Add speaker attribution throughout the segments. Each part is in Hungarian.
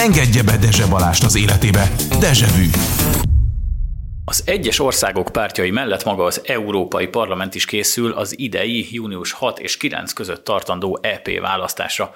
Speaker 1: Engedje be Dezse Balást az életébe. Dezsevű.
Speaker 2: Az egyes országok pártjai mellett maga az Európai Parlament is készül az idei június 6 és 9 között tartandó EP választásra.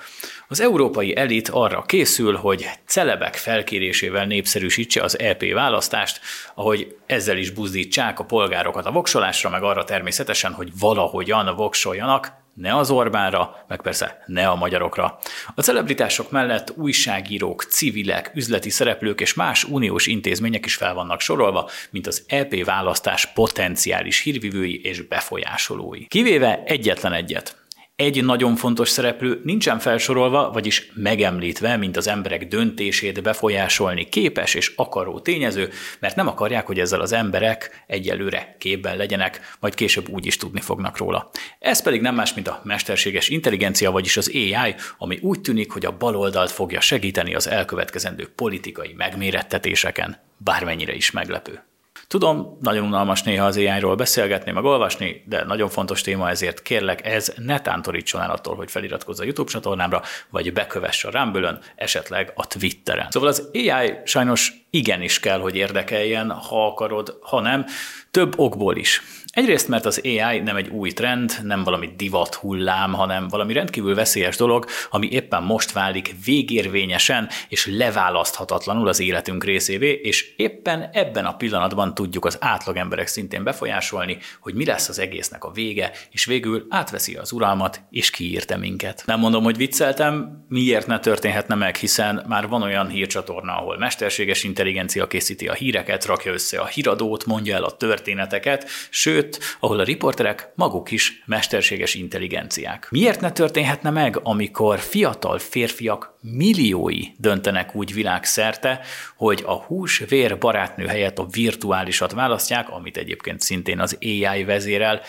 Speaker 2: Az európai elit arra készül, hogy celebek felkérésével népszerűsítse az EP választást, ahogy ezzel is buzdítsák a polgárokat a voksolásra, meg arra természetesen, hogy valahogyan voksoljanak, ne az Orbánra, meg persze ne a magyarokra. A celebritások mellett újságírók, civilek, üzleti szereplők és más uniós intézmények is fel vannak sorolva, mint az EP választás potenciális hírvivői és befolyásolói. Kivéve egyetlen egyet, egy nagyon fontos szereplő nincsen felsorolva, vagyis megemlítve, mint az emberek döntését befolyásolni képes és akaró tényező, mert nem akarják, hogy ezzel az emberek egyelőre képben legyenek, majd később úgy is tudni fognak róla. Ez pedig nem más, mint a mesterséges intelligencia, vagyis az AI, ami úgy tűnik, hogy a baloldalt fogja segíteni az elkövetkezendő politikai megmérettetéseken, bármennyire is meglepő. Tudom, nagyon unalmas néha az AI-ról beszélgetni, meg olvasni, de nagyon fontos téma, ezért kérlek, ez ne tántorítson el attól, hogy feliratkozz a YouTube csatornámra, vagy bekövess a rumble esetleg a Twitteren. Szóval az AI sajnos igenis kell, hogy érdekeljen, ha akarod, ha nem, több okból is. Egyrészt, mert az AI nem egy új trend, nem valami divat hullám, hanem valami rendkívül veszélyes dolog, ami éppen most válik végérvényesen és leválaszthatatlanul az életünk részévé, és éppen ebben a pillanatban tudjuk az átlagemberek szintén befolyásolni, hogy mi lesz az egésznek a vége, és végül átveszi az uralmat, és kiírte minket. Nem mondom, hogy vicceltem, miért ne történhetne meg, hiszen már van olyan hírcsatorna, ahol mesterséges intelligencia készíti a híreket, rakja össze a híradót, mondja el a történeteket, sőt, ahol a riporterek maguk is mesterséges intelligenciák. Miért ne történhetne meg, amikor fiatal férfiak milliói döntenek úgy világszerte, hogy a hús-vér barátnő helyett a virtuálisat választják, amit egyébként szintén az AI vezérel,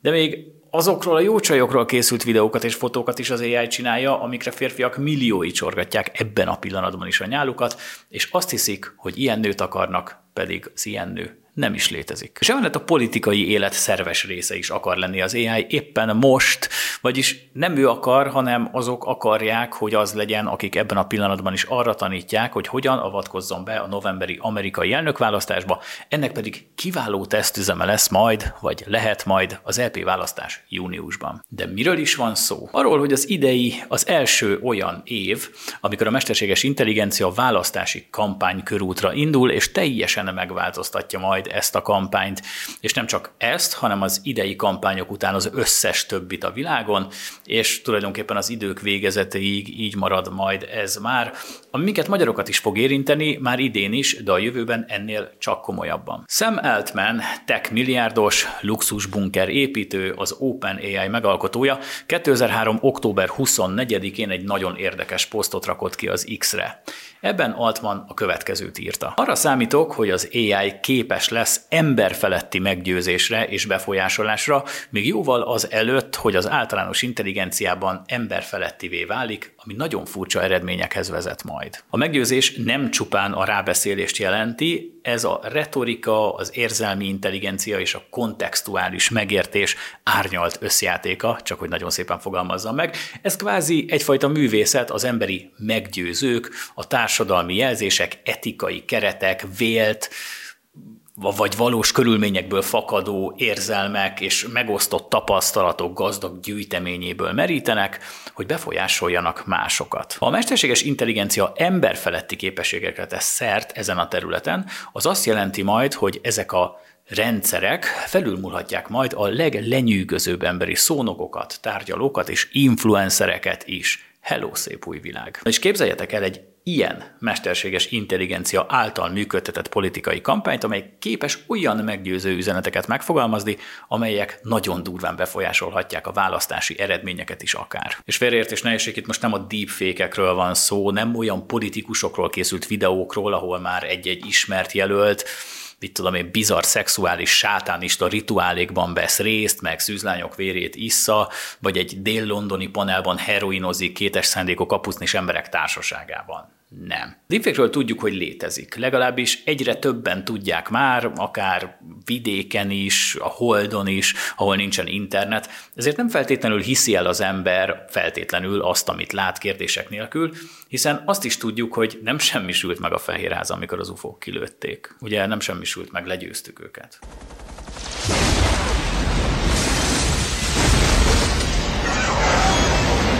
Speaker 2: de még azokról a jó csajokról készült videókat és fotókat is az AI csinálja, amikre férfiak milliói csorgatják ebben a pillanatban is a nyálukat, és azt hiszik, hogy ilyen nőt akarnak, pedig az ilyen nő nem is létezik. És emellett a politikai élet szerves része is akar lenni az AI éppen most, vagyis nem ő akar, hanem azok akarják, hogy az legyen, akik ebben a pillanatban is arra tanítják, hogy hogyan avatkozzon be a novemberi amerikai elnökválasztásba, ennek pedig kiváló tesztüzeme lesz majd, vagy lehet majd az EP választás júniusban. De miről is van szó? Arról, hogy az idei az első olyan év, amikor a mesterséges intelligencia választási kampány körútra indul, és teljesen megváltoztatja majd majd ezt a kampányt, és nem csak ezt, hanem az idei kampányok után az összes többit a világon, és tulajdonképpen az idők végezetéig így marad majd ez már, ami minket magyarokat is fog érinteni, már idén is, de a jövőben ennél csak komolyabban. Sam Altman, tech milliárdos, luxusbunker építő, az OpenAI megalkotója 2003. október 24-én egy nagyon érdekes posztot rakott ki az X-re. Ebben Altman a következőt írta. Arra számítok, hogy az AI képes lesz emberfeletti meggyőzésre és befolyásolásra, még jóval az előtt, hogy az általános intelligenciában emberfelettivé válik, ami nagyon furcsa eredményekhez vezet majd. A meggyőzés nem csupán a rábeszélést jelenti, ez a retorika, az érzelmi intelligencia és a kontextuális megértés árnyalt összjátéka, csak hogy nagyon szépen fogalmazzam meg. Ez kvázi egyfajta művészet az emberi meggyőzők, a társadalmi jelzések, etikai keretek, vélt, vagy valós körülményekből fakadó érzelmek és megosztott tapasztalatok gazdag gyűjteményéből merítenek, hogy befolyásoljanak másokat. A mesterséges intelligencia emberfeletti képességekre tesz szert ezen a területen, az azt jelenti majd, hogy ezek a rendszerek felülmúlhatják majd a leglenyűgözőbb emberi szónokokat, tárgyalókat és influencereket is. Hello, szép új világ! És képzeljetek el egy ilyen mesterséges intelligencia által működtetett politikai kampányt, amely képes olyan meggyőző üzeneteket megfogalmazni, amelyek nagyon durván befolyásolhatják a választási eredményeket is akár. És félreértés ne itt most nem a deepfake-ekről van szó, nem olyan politikusokról készült videókról, ahol már egy-egy ismert jelölt mit tudom én, bizarr szexuális sátánista rituálékban vesz részt, meg szűzlányok vérét issza, vagy egy dél-londoni panelban heroinozik kétes szándékú kapucnis emberek társaságában. Nem. Deepfake-ről tudjuk, hogy létezik. Legalábbis egyre többen tudják már, akár vidéken is, a Holdon is, ahol nincsen internet. Ezért nem feltétlenül hiszi el az ember feltétlenül azt, amit lát kérdések nélkül, hiszen azt is tudjuk, hogy nem semmisült meg a Fehérház, amikor az ufók kilőtték. Ugye nem semmisült meg, legyőztük őket.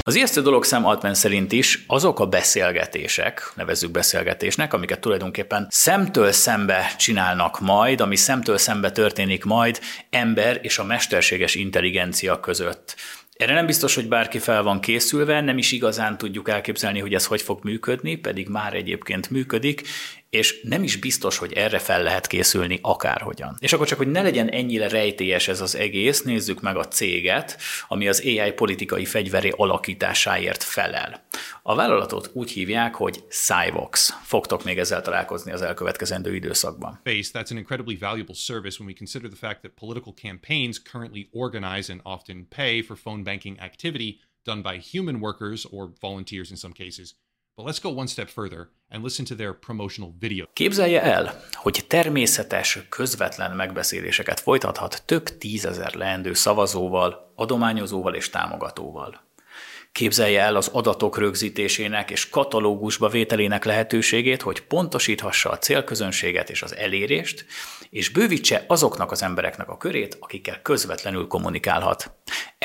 Speaker 2: Az ijesztő dolog Sam Altman szerint is azok a beszélgetések, nevezzük beszélgetésnek, amiket tulajdonképpen szemtől szembe csinálnak majd, ami szemtől szembe történik majd ember és a mesterséges intelligencia között. Erre nem biztos, hogy bárki fel van készülve, nem is igazán tudjuk elképzelni, hogy ez hogy fog működni, pedig már egyébként működik, és nem is biztos, hogy erre fel lehet készülni akárhogyan. És akkor csak, hogy ne legyen ennyire rejtélyes ez az egész, nézzük meg a céget, ami az AI politikai fegyveré alakításáért felel. A vállalatot úgy hívják, hogy Cyvox. Fogtok még ezzel találkozni az elkövetkezendő időszakban.
Speaker 3: Face, that's an incredibly valuable service when we consider the fact that political campaigns currently organize and often pay for phone banking activity done by human workers or volunteers in some cases But let's go one step further and listen to their promotional video.
Speaker 2: Képzelje el, hogy természetes, közvetlen megbeszéléseket folytathat több tízezer leendő szavazóval, adományozóval és támogatóval. Képzelje el az adatok rögzítésének és katalógusba vételének lehetőségét, hogy pontosíthassa a célközönséget és az elérést, és bővítse azoknak az embereknek a körét, akikkel közvetlenül kommunikálhat.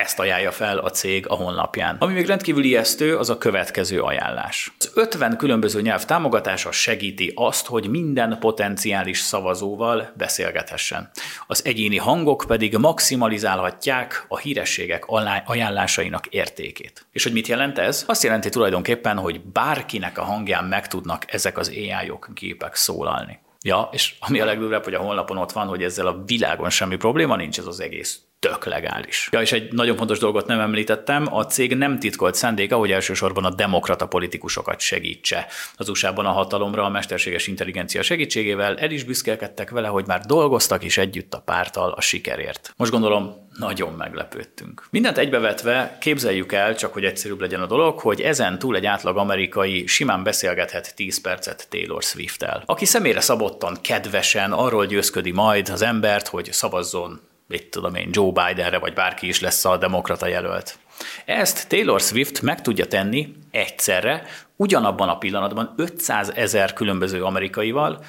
Speaker 2: Ezt ajánlja fel a cég a honlapján. Ami még rendkívül ijesztő, az a következő ajánlás. Az 50 különböző nyelv támogatása segíti azt, hogy minden potenciális szavazóval beszélgethessen. Az egyéni hangok pedig maximalizálhatják a hírességek ajánlásainak értékét. És hogy mit jelent ez? Azt jelenti tulajdonképpen, hogy bárkinek a hangján meg tudnak ezek az AI-ok, gépek szólalni. Ja, és ami a legdurvább, hogy a honlapon ott van, hogy ezzel a világon semmi probléma nincs, ez az egész tök legális. Ja, és egy nagyon fontos dolgot nem említettem, a cég nem titkolt szándéka, hogy elsősorban a demokrata politikusokat segítse. Az USA-ban a hatalomra a mesterséges intelligencia segítségével el is büszkélkedtek vele, hogy már dolgoztak is együtt a pártal a sikerért. Most gondolom, nagyon meglepődtünk. Mindent egybevetve képzeljük el, csak hogy egyszerűbb legyen a dolog, hogy ezen túl egy átlag amerikai simán beszélgethet 10 percet Taylor Swift-tel, aki személyre szabottan, kedvesen arról győzködi majd az embert, hogy szavazzon mit tudom én, Joe Bidenre, vagy bárki is lesz a demokrata jelölt. Ezt Taylor Swift meg tudja tenni egyszerre, ugyanabban a pillanatban 500 ezer különböző amerikaival,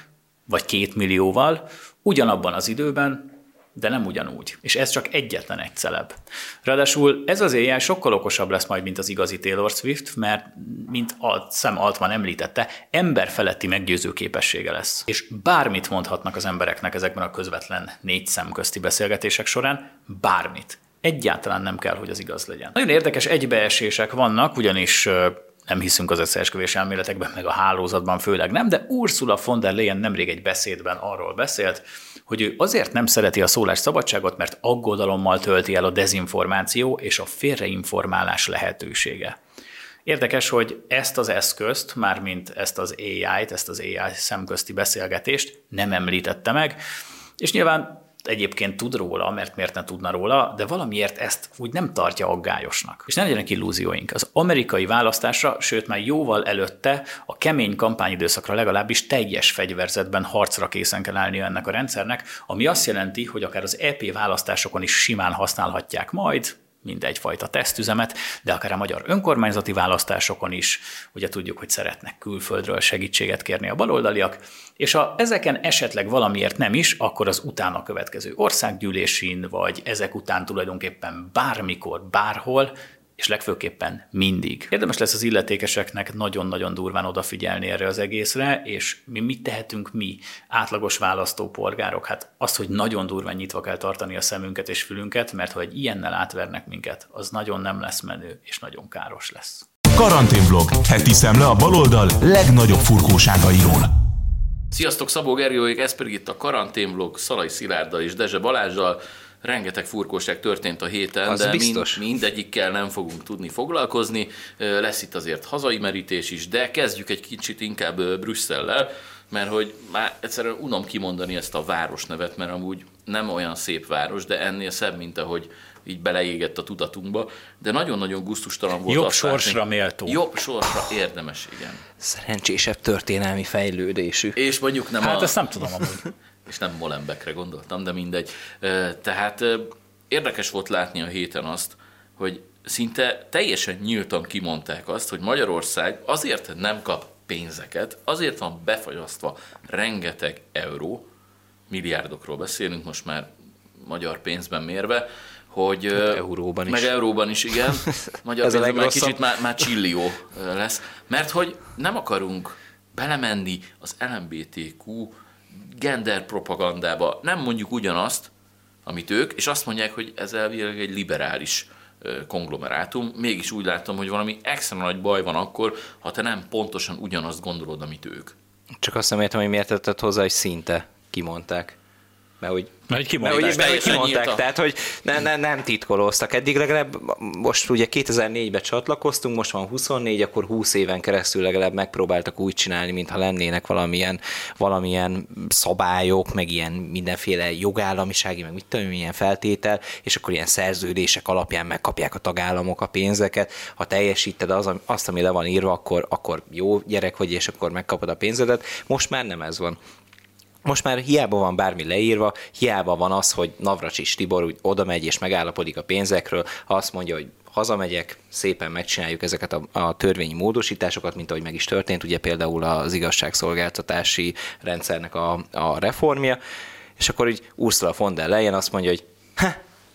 Speaker 2: vagy két millióval, ugyanabban az időben, de nem ugyanúgy. És ez csak egyetlen egy celeb. Ráadásul ez az AI sokkal okosabb lesz majd, mint az igazi Taylor Swift, mert, mint a Sam Altman említette, emberfeletti meggyőző képessége lesz. És bármit mondhatnak az embereknek ezekben a közvetlen négy szem közti beszélgetések során, bármit. Egyáltalán nem kell, hogy az igaz legyen. Nagyon érdekes egybeesések vannak, ugyanis nem hiszünk az összeesküvés elméletekben, meg a hálózatban főleg nem, de Ursula von der Leyen nemrég egy beszédben arról beszélt, hogy ő azért nem szereti a szólás szabadságot, mert aggodalommal tölti el a dezinformáció és a félreinformálás lehetősége. Érdekes, hogy ezt az eszközt, mármint ezt az AI-t, ezt az AI szemközti beszélgetést nem említette meg, és nyilván egyébként tud róla, mert miért ne tudna róla, de valamiért ezt úgy nem tartja aggályosnak. És ne legyenek illúzióink. Az amerikai választásra, sőt már jóval előtte a kemény kampányidőszakra legalábbis teljes fegyverzetben harcra készen kell állni ennek a rendszernek, ami azt jelenti, hogy akár az EP választásokon is simán használhatják majd, mint egyfajta tesztüzemet, de akár a magyar önkormányzati választásokon is, ugye tudjuk, hogy szeretnek külföldről segítséget kérni a baloldaliak, és ha ezeken esetleg valamiért nem is, akkor az utána következő országgyűlésén, vagy ezek után tulajdonképpen bármikor, bárhol és legfőképpen mindig. Érdemes lesz az illetékeseknek nagyon-nagyon durván odafigyelni erre az egészre, és mi mit tehetünk mi, átlagos választópolgárok? Hát azt, hogy nagyon durván nyitva kell tartani a szemünket és fülünket, mert ha egy ilyennel átvernek minket, az nagyon nem lesz menő, és nagyon káros lesz.
Speaker 1: Karanténvlog. Heti szemle a baloldal legnagyobb furkóságairól.
Speaker 4: Sziasztok, Szabó Gergőjék, ez pedig itt a karanténvlog Szalai Szilárddal és Dezse Balázsjal rengeteg furkóság történt a héten,
Speaker 5: Az
Speaker 4: de
Speaker 5: biztos.
Speaker 4: Mind, mindegyikkel nem fogunk tudni foglalkozni. Lesz itt azért hazai merítés is, de kezdjük egy kicsit inkább Brüsszellel, mert hogy már egyszerűen unom kimondani ezt a városnevet, mert amúgy nem olyan szép város, de ennél szebb, mint ahogy így beleégett a tudatunkba, de nagyon-nagyon gusztustalan volt
Speaker 2: Jobb
Speaker 4: azt
Speaker 2: sorsra
Speaker 4: látni.
Speaker 2: méltó.
Speaker 4: Jobb sorsra érdemes, igen.
Speaker 5: Szerencsésebb történelmi fejlődésű.
Speaker 4: És mondjuk nem
Speaker 2: Hát
Speaker 4: a...
Speaker 2: ezt nem tudom amúgy.
Speaker 4: és nem Molenbeekre gondoltam, de mindegy. Tehát érdekes volt látni a héten azt, hogy szinte teljesen nyíltan kimondták azt, hogy Magyarország azért nem kap pénzeket, azért van befagyasztva rengeteg euró, milliárdokról beszélünk most már magyar pénzben mérve, hogy hát
Speaker 5: euróban
Speaker 4: meg
Speaker 5: is.
Speaker 4: euróban is, igen. Magyar
Speaker 5: Ez
Speaker 4: pénzben
Speaker 5: legrosszabb.
Speaker 4: kicsit már, már csillió lesz. Mert hogy nem akarunk belemenni az LMBTQ gender propagandába. Nem mondjuk ugyanazt, amit ők, és azt mondják, hogy ez elvileg egy liberális konglomerátum. Mégis úgy látom, hogy valami extra nagy baj van akkor, ha te nem pontosan ugyanazt gondolod, amit ők.
Speaker 5: Csak azt nem értem, hogy miért tetted hozzá, hogy szinte kimondták. Mert hogy
Speaker 2: Mert hogy
Speaker 5: Mert
Speaker 2: kimondták.
Speaker 5: hogy, mert, hogy
Speaker 4: teljesen
Speaker 5: kimondták, tehát hogy ne, ne, nem titkolóztak. Eddig legalább, most ugye 2004-ben csatlakoztunk, most van 24, akkor 20 éven keresztül legalább megpróbáltak úgy csinálni, mintha lennének valamilyen, valamilyen szabályok, meg ilyen mindenféle jogállamisági, meg mit tudom, én, milyen feltétel, és akkor ilyen szerződések alapján megkapják a tagállamok a pénzeket. Ha teljesíted az, azt, ami le van írva, akkor, akkor jó gyerek vagy, és akkor megkapod a pénzedet. Most már nem ez van. Most már hiába van bármi leírva, hiába van az, hogy Navracsis Tibor úgy oda megy és megállapodik a pénzekről, azt mondja, hogy hazamegyek, szépen megcsináljuk ezeket a, a törvényi módosításokat, mint ahogy meg is történt, ugye például az igazságszolgáltatási rendszernek a, a reformja, és akkor így Ursula von der Leyen azt mondja, hogy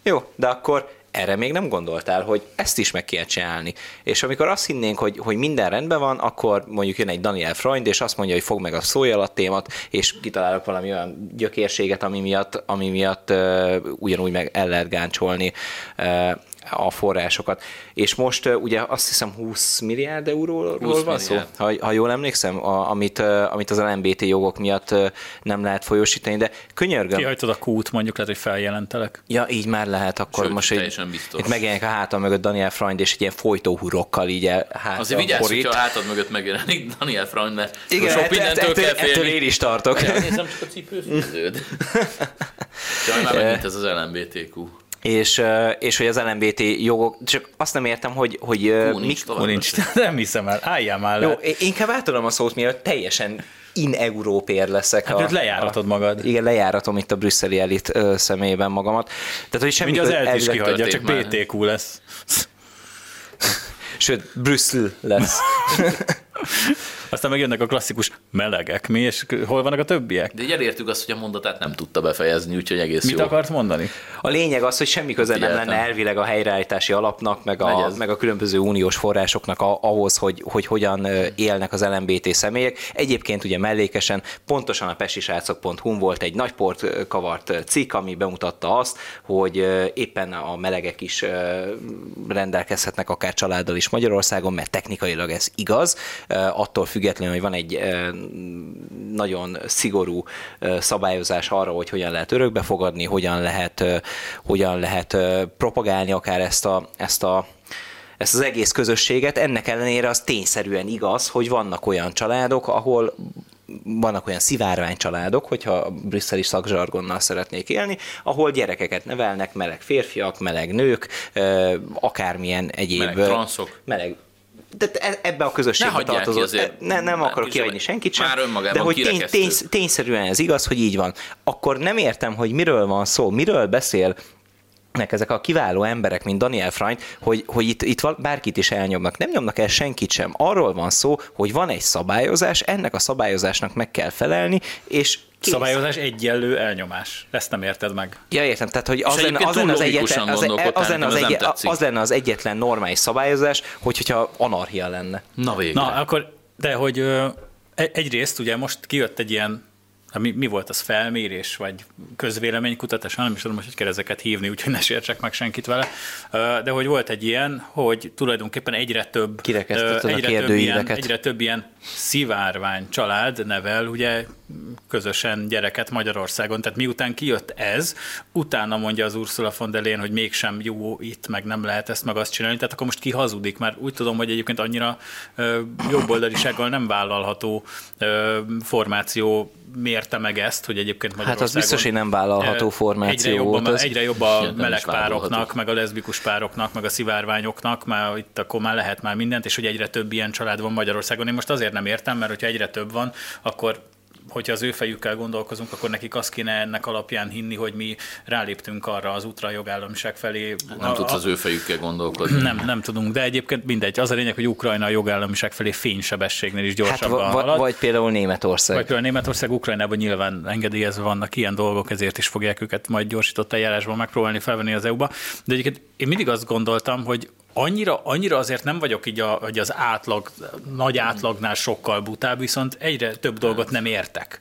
Speaker 5: jó, de akkor erre még nem gondoltál, hogy ezt is meg kell csinálni. És amikor azt hinnénk, hogy, hogy minden rendben van, akkor mondjuk jön egy Daniel Freund, és azt mondja, hogy fog meg a szójalattémat, és kitalálok valami olyan gyökérséget, ami miatt, ami miatt uh, ugyanúgy meg el lehet gáncsolni uh, a forrásokat. És most ugye azt hiszem 20 milliárd euróról
Speaker 4: 20
Speaker 5: van szó, ha, ha jól emlékszem, a, amit, amit az LMBT jogok miatt nem lehet folyósítani, de könyörgöm,
Speaker 2: Kihagytad a kút, mondjuk lehet, hogy feljelentelek.
Speaker 5: Ja, így már lehet, akkor
Speaker 4: Sőt,
Speaker 5: most egy,
Speaker 4: biztos.
Speaker 5: itt megjelenik a hátam mögött Daniel Freund, és egy ilyen folytóhurokkal így el, hát
Speaker 4: Azért vigyázz, hogyha a hátad mögött megjelenik Daniel Freund, mert
Speaker 5: Igen,
Speaker 4: sok
Speaker 5: ettől,
Speaker 4: mindentől
Speaker 5: ettől,
Speaker 4: kell
Speaker 5: ettől
Speaker 4: félni.
Speaker 5: én is tartok.
Speaker 4: Ja, nézem csak a cipőfűződ. Jaj, már megint ez az LMBTQ.
Speaker 5: És, és hogy az LMBT jogok, csak azt nem értem, hogy, hogy
Speaker 4: Hú, nincs
Speaker 5: mik,
Speaker 4: tovább.
Speaker 2: Nincs, nem hiszem el. Álljál már
Speaker 5: jó,
Speaker 2: le.
Speaker 5: én- inkább átadom a szót, mielőtt teljesen in-európér leszek.
Speaker 2: Hát őt lejáratod magad.
Speaker 5: Igen, lejáratom itt a brüsszeli elit ö, személyében magamat. Tehát, hogy semmi
Speaker 2: Ugye az ELT is kihagyja, csak
Speaker 4: már.
Speaker 2: BTQ lesz.
Speaker 5: Sőt, Brüsszel lesz.
Speaker 2: Aztán megjönnek a klasszikus melegek. Mi, és hol vannak a többiek?
Speaker 4: De így elértük azt, hogy a mondatát nem tudta befejezni, úgyhogy egész
Speaker 2: Mit
Speaker 4: jó.
Speaker 2: akart mondani?
Speaker 5: A lényeg az, hogy semmi köze nem lenne elvileg a helyreállítási alapnak, meg a, meg a különböző uniós forrásoknak a, ahhoz, hogy, hogy hogyan ö, élnek az LMBT személyek. Egyébként ugye mellékesen pontosan a pestisrácok.hu volt egy nagy port kavart cikk, ami bemutatta azt, hogy éppen a melegek is rendelkezhetnek akár családdal is Magyarországon, mert technikailag ez igaz, attól függetlenül, hogy van egy ö, nagyon szigorú ö, szabályozás arra, hogy hogyan lehet örökbe fogadni, hogyan lehet, hogyan lehet propagálni akár ezt a, ezt a ezt az egész közösséget. Ennek ellenére az tényszerűen igaz, hogy vannak olyan családok, ahol vannak olyan szivárvány családok, hogyha a brüsszeli szakzsargonnal szeretnék élni, ahol gyerekeket nevelnek, meleg férfiak, meleg nők, akármilyen egyéb...
Speaker 4: Meleg transzok.
Speaker 5: Meleg tehát e- ebbe a közösségbe tartozott.
Speaker 4: azért.
Speaker 5: Ne, nem
Speaker 4: Már
Speaker 5: akarok
Speaker 4: kis-
Speaker 5: kihagyni senkit sem.
Speaker 4: már önmagában
Speaker 5: de hogy tény, tény, tényszerűen ez igaz, hogy így van. Akkor nem értem, hogy miről van szó, miről beszél nek ezek a kiváló emberek, mint Daniel Freund, hogy, hogy itt, itt bárkit is elnyomnak. Nem nyomnak el senkit sem. Arról van szó, hogy van egy szabályozás, ennek a szabályozásnak meg kell felelni, és kész.
Speaker 2: Szabályozás egyenlő elnyomás. Ezt nem érted meg.
Speaker 5: Ja, értem, tehát hogy az lenne, az, lenne az, egyetlen, az,
Speaker 4: gondolkodtál,
Speaker 5: az, lenne az, egy, az lenne az egyetlen normális szabályozás, hogy, hogyha anarchia lenne.
Speaker 4: Na végre.
Speaker 2: Na, akkor, de hogy e- egyrészt ugye most kijött egy ilyen, hát mi, mi volt az felmérés, vagy közvéleménykutatás, nem is tudom most, hogy kell ezeket hívni, úgyhogy ne sértsek meg senkit vele, Ö, de hogy volt egy ilyen, hogy tulajdonképpen egyre több, ö, egyre több, ilyen, egyre több ilyen szivárvány család nevel, ugye közösen gyereket Magyarországon. Tehát miután kijött ez, utána mondja az Ursula von der Leyen, hogy mégsem jó itt, meg nem lehet ezt, meg azt csinálni. Tehát akkor most ki hazudik? Mert úgy tudom, hogy egyébként annyira jobboldalisággal nem vállalható ö, formáció mérte meg ezt, hogy egyébként
Speaker 5: Magyarországon... Hát az biztos, hogy nem vállalható formáció
Speaker 2: egyre
Speaker 5: volt.
Speaker 2: Az... Egyre jobb a meleg pároknak, meg a leszbikus pároknak, meg a szivárványoknak, már itt akkor már lehet már mindent, és hogy egyre több ilyen család van Magyarországon. Én most azért nem értem, mert hogyha egyre több van, akkor hogyha az ő fejükkel gondolkozunk, akkor nekik azt kéne ennek alapján hinni, hogy mi ráléptünk arra az útra a jogállamiság felé.
Speaker 4: Nem a, tudsz az ő fejükkel gondolkozni.
Speaker 2: Nem, nem tudunk, de egyébként mindegy. Az a lényeg, hogy Ukrajna a jogállamiság felé fénysebességnél is gyorsabban hát,
Speaker 5: halad. Vagy például Németország.
Speaker 2: Vagy például Németország, Ukrajnában nyilván engedélyezve vannak ilyen dolgok, ezért is fogják őket majd gyorsított eljárásban megpróbálni felvenni az EU-ba. De egyébként én mindig azt gondoltam, hogy annyira, annyira azért nem vagyok így a, hogy az átlag, nagy átlagnál sokkal butább, viszont egyre több dolgot nem értek.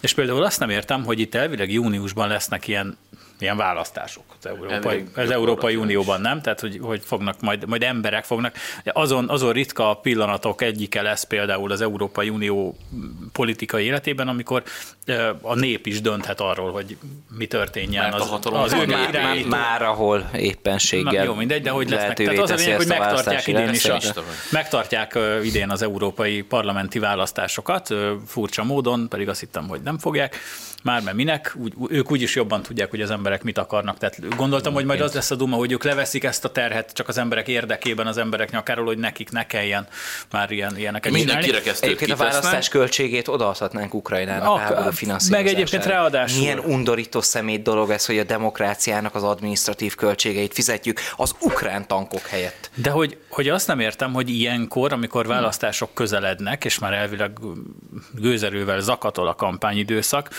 Speaker 2: És például azt nem értem, hogy itt elvileg júniusban lesznek ilyen ilyen választások az Európai, az Európai Unióban, nem? Tehát, hogy, hogy fognak majd, majd emberek fognak. Azon, azon ritka pillanatok egyike lesz például az Európai Unió politikai életében, amikor a nép is dönthet arról, hogy mi történjen.
Speaker 4: Mert az, a hatalom
Speaker 5: az, az már, már, már, ahol éppenséggel
Speaker 2: Na, Jó, mindegy, de hogy lesznek. Tehát az a lényeg, hogy megtartják idén is a, megtartják idén az európai parlamenti választásokat, furcsa módon, pedig azt hittem, hogy nem fogják már, mert minek, úgy, ők úgyis jobban tudják, hogy az emberek mit akarnak. Tehát gondoltam, hogy majd az lesz a duma, hogy ők leveszik ezt a terhet csak az emberek érdekében, az emberek nyakáról, hogy nekik ne kelljen már ilyen, ilyeneket
Speaker 4: Mindenkire
Speaker 5: Egyébként a választás költségét odaadhatnánk Ukrajnának a, háború
Speaker 2: Meg egyébként ráadásul.
Speaker 5: Milyen undorító szemét dolog ez, hogy a demokráciának az administratív költségeit fizetjük az ukrán tankok helyett.
Speaker 2: De hogy, hogy azt nem értem, hogy ilyenkor, amikor választások közelednek, és már elvileg gőzerővel zakatol a kampányidőszak,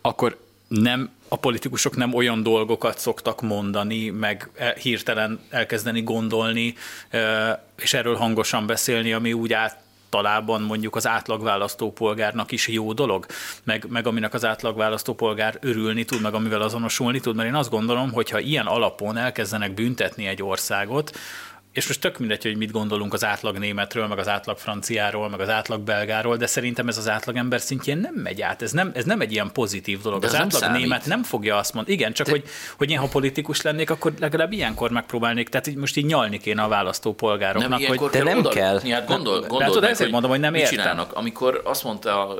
Speaker 2: akkor nem a politikusok nem olyan dolgokat szoktak mondani, meg e, hirtelen elkezdeni gondolni, e, és erről hangosan beszélni, ami úgy általában mondjuk az átlagválasztópolgárnak is jó dolog, meg, meg aminek az átlagválasztópolgár örülni tud, meg amivel azonosulni tud, mert én azt gondolom, hogy ha ilyen alapon elkezdenek büntetni egy országot, és most tök mindegy, hogy mit gondolunk az átlag németről, meg az átlag franciáról, meg az átlag belgáról, de szerintem ez az átlag ember szintjén nem megy át. Ez nem, ez nem egy ilyen pozitív dolog. De az átlag nem német nem fogja azt mondani. Igen, csak de... hogy, hogy én ha politikus lennék, akkor legalább ilyenkor megpróbálnék. Tehát így most így nyalni kéne a választópolgároknak.
Speaker 5: Nem, hogy, de nem oda, kell.
Speaker 4: Hát gondol, gondol hát,
Speaker 2: meg, ezért mondom, hogy nem értem.
Speaker 4: Csinálnak. Amikor azt mondta a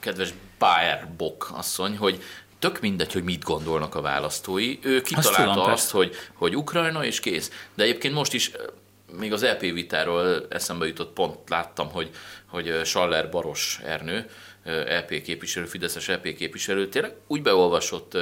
Speaker 4: kedves Bayer Bock asszony, hogy tök mindegy, hogy mit gondolnak a választói. Ő kitalálta azt, tudom, azt hogy, hogy Ukrajna és kész. De egyébként most is még az EP vitáról eszembe jutott, pont láttam, hogy, hogy Schaller Baros Ernő, EP képviselő, Fideszes EP képviselő, tényleg úgy beolvasott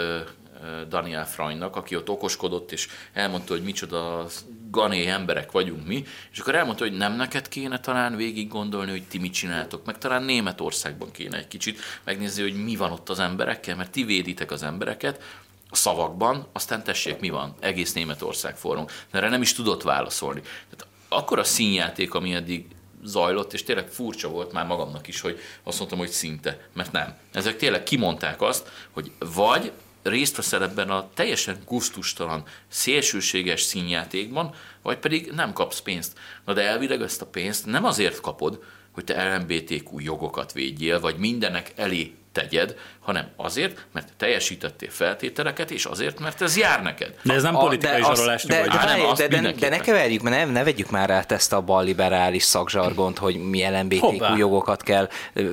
Speaker 4: Daniel Franynak, aki ott okoskodott, és elmondta, hogy micsoda gané emberek vagyunk mi, és akkor elmondta, hogy nem neked kéne talán végig gondolni, hogy ti mit csináltok, meg talán Németországban kéne egy kicsit megnézni, hogy mi van ott az emberekkel, mert ti véditek az embereket, a szavakban, aztán tessék, mi van, egész Németország. De erre nem is tudott válaszolni. Tehát akkor a színjáték, ami eddig zajlott, és tényleg furcsa volt már magamnak is, hogy azt mondtam, hogy szinte, mert nem. Ezek tényleg kimondták azt, hogy vagy részt veszel ebben a teljesen gusztustalan, szélsőséges színjátékban, vagy pedig nem kapsz pénzt. Na de elvileg ezt a pénzt nem azért kapod, hogy te LMBTQ jogokat védjél, vagy mindenek elé tegyed, hanem azért, mert teljesítettél feltételeket, és azért, mert ez jár neked.
Speaker 2: De ez nem politikai zsarolás.
Speaker 5: De, de, de, de, de, de ne keverjük, mert ne, ne vegyük már át ezt a balliberális szakzsargont, hogy mi LMBTQ Hoppá. jogokat kell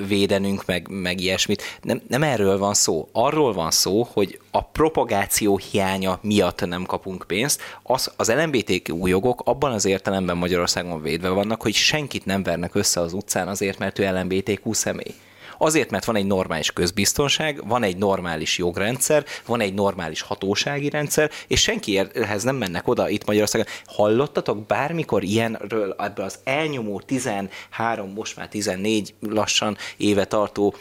Speaker 5: védenünk, meg, meg ilyesmit. Nem, nem erről van szó. Arról van szó, hogy a propagáció hiánya miatt nem kapunk pénzt. Az, az LMBTQ jogok abban az értelemben Magyarországon védve vannak, hogy senkit nem vernek össze az utcán azért, mert ő LMBTQ személy. Azért, mert van egy normális közbiztonság, van egy normális jogrendszer, van egy normális hatósági rendszer, és senkihez nem mennek oda itt Magyarországon. Hallottatok bármikor ilyenről ebből az elnyomó 13, most már 14 lassan éve tartó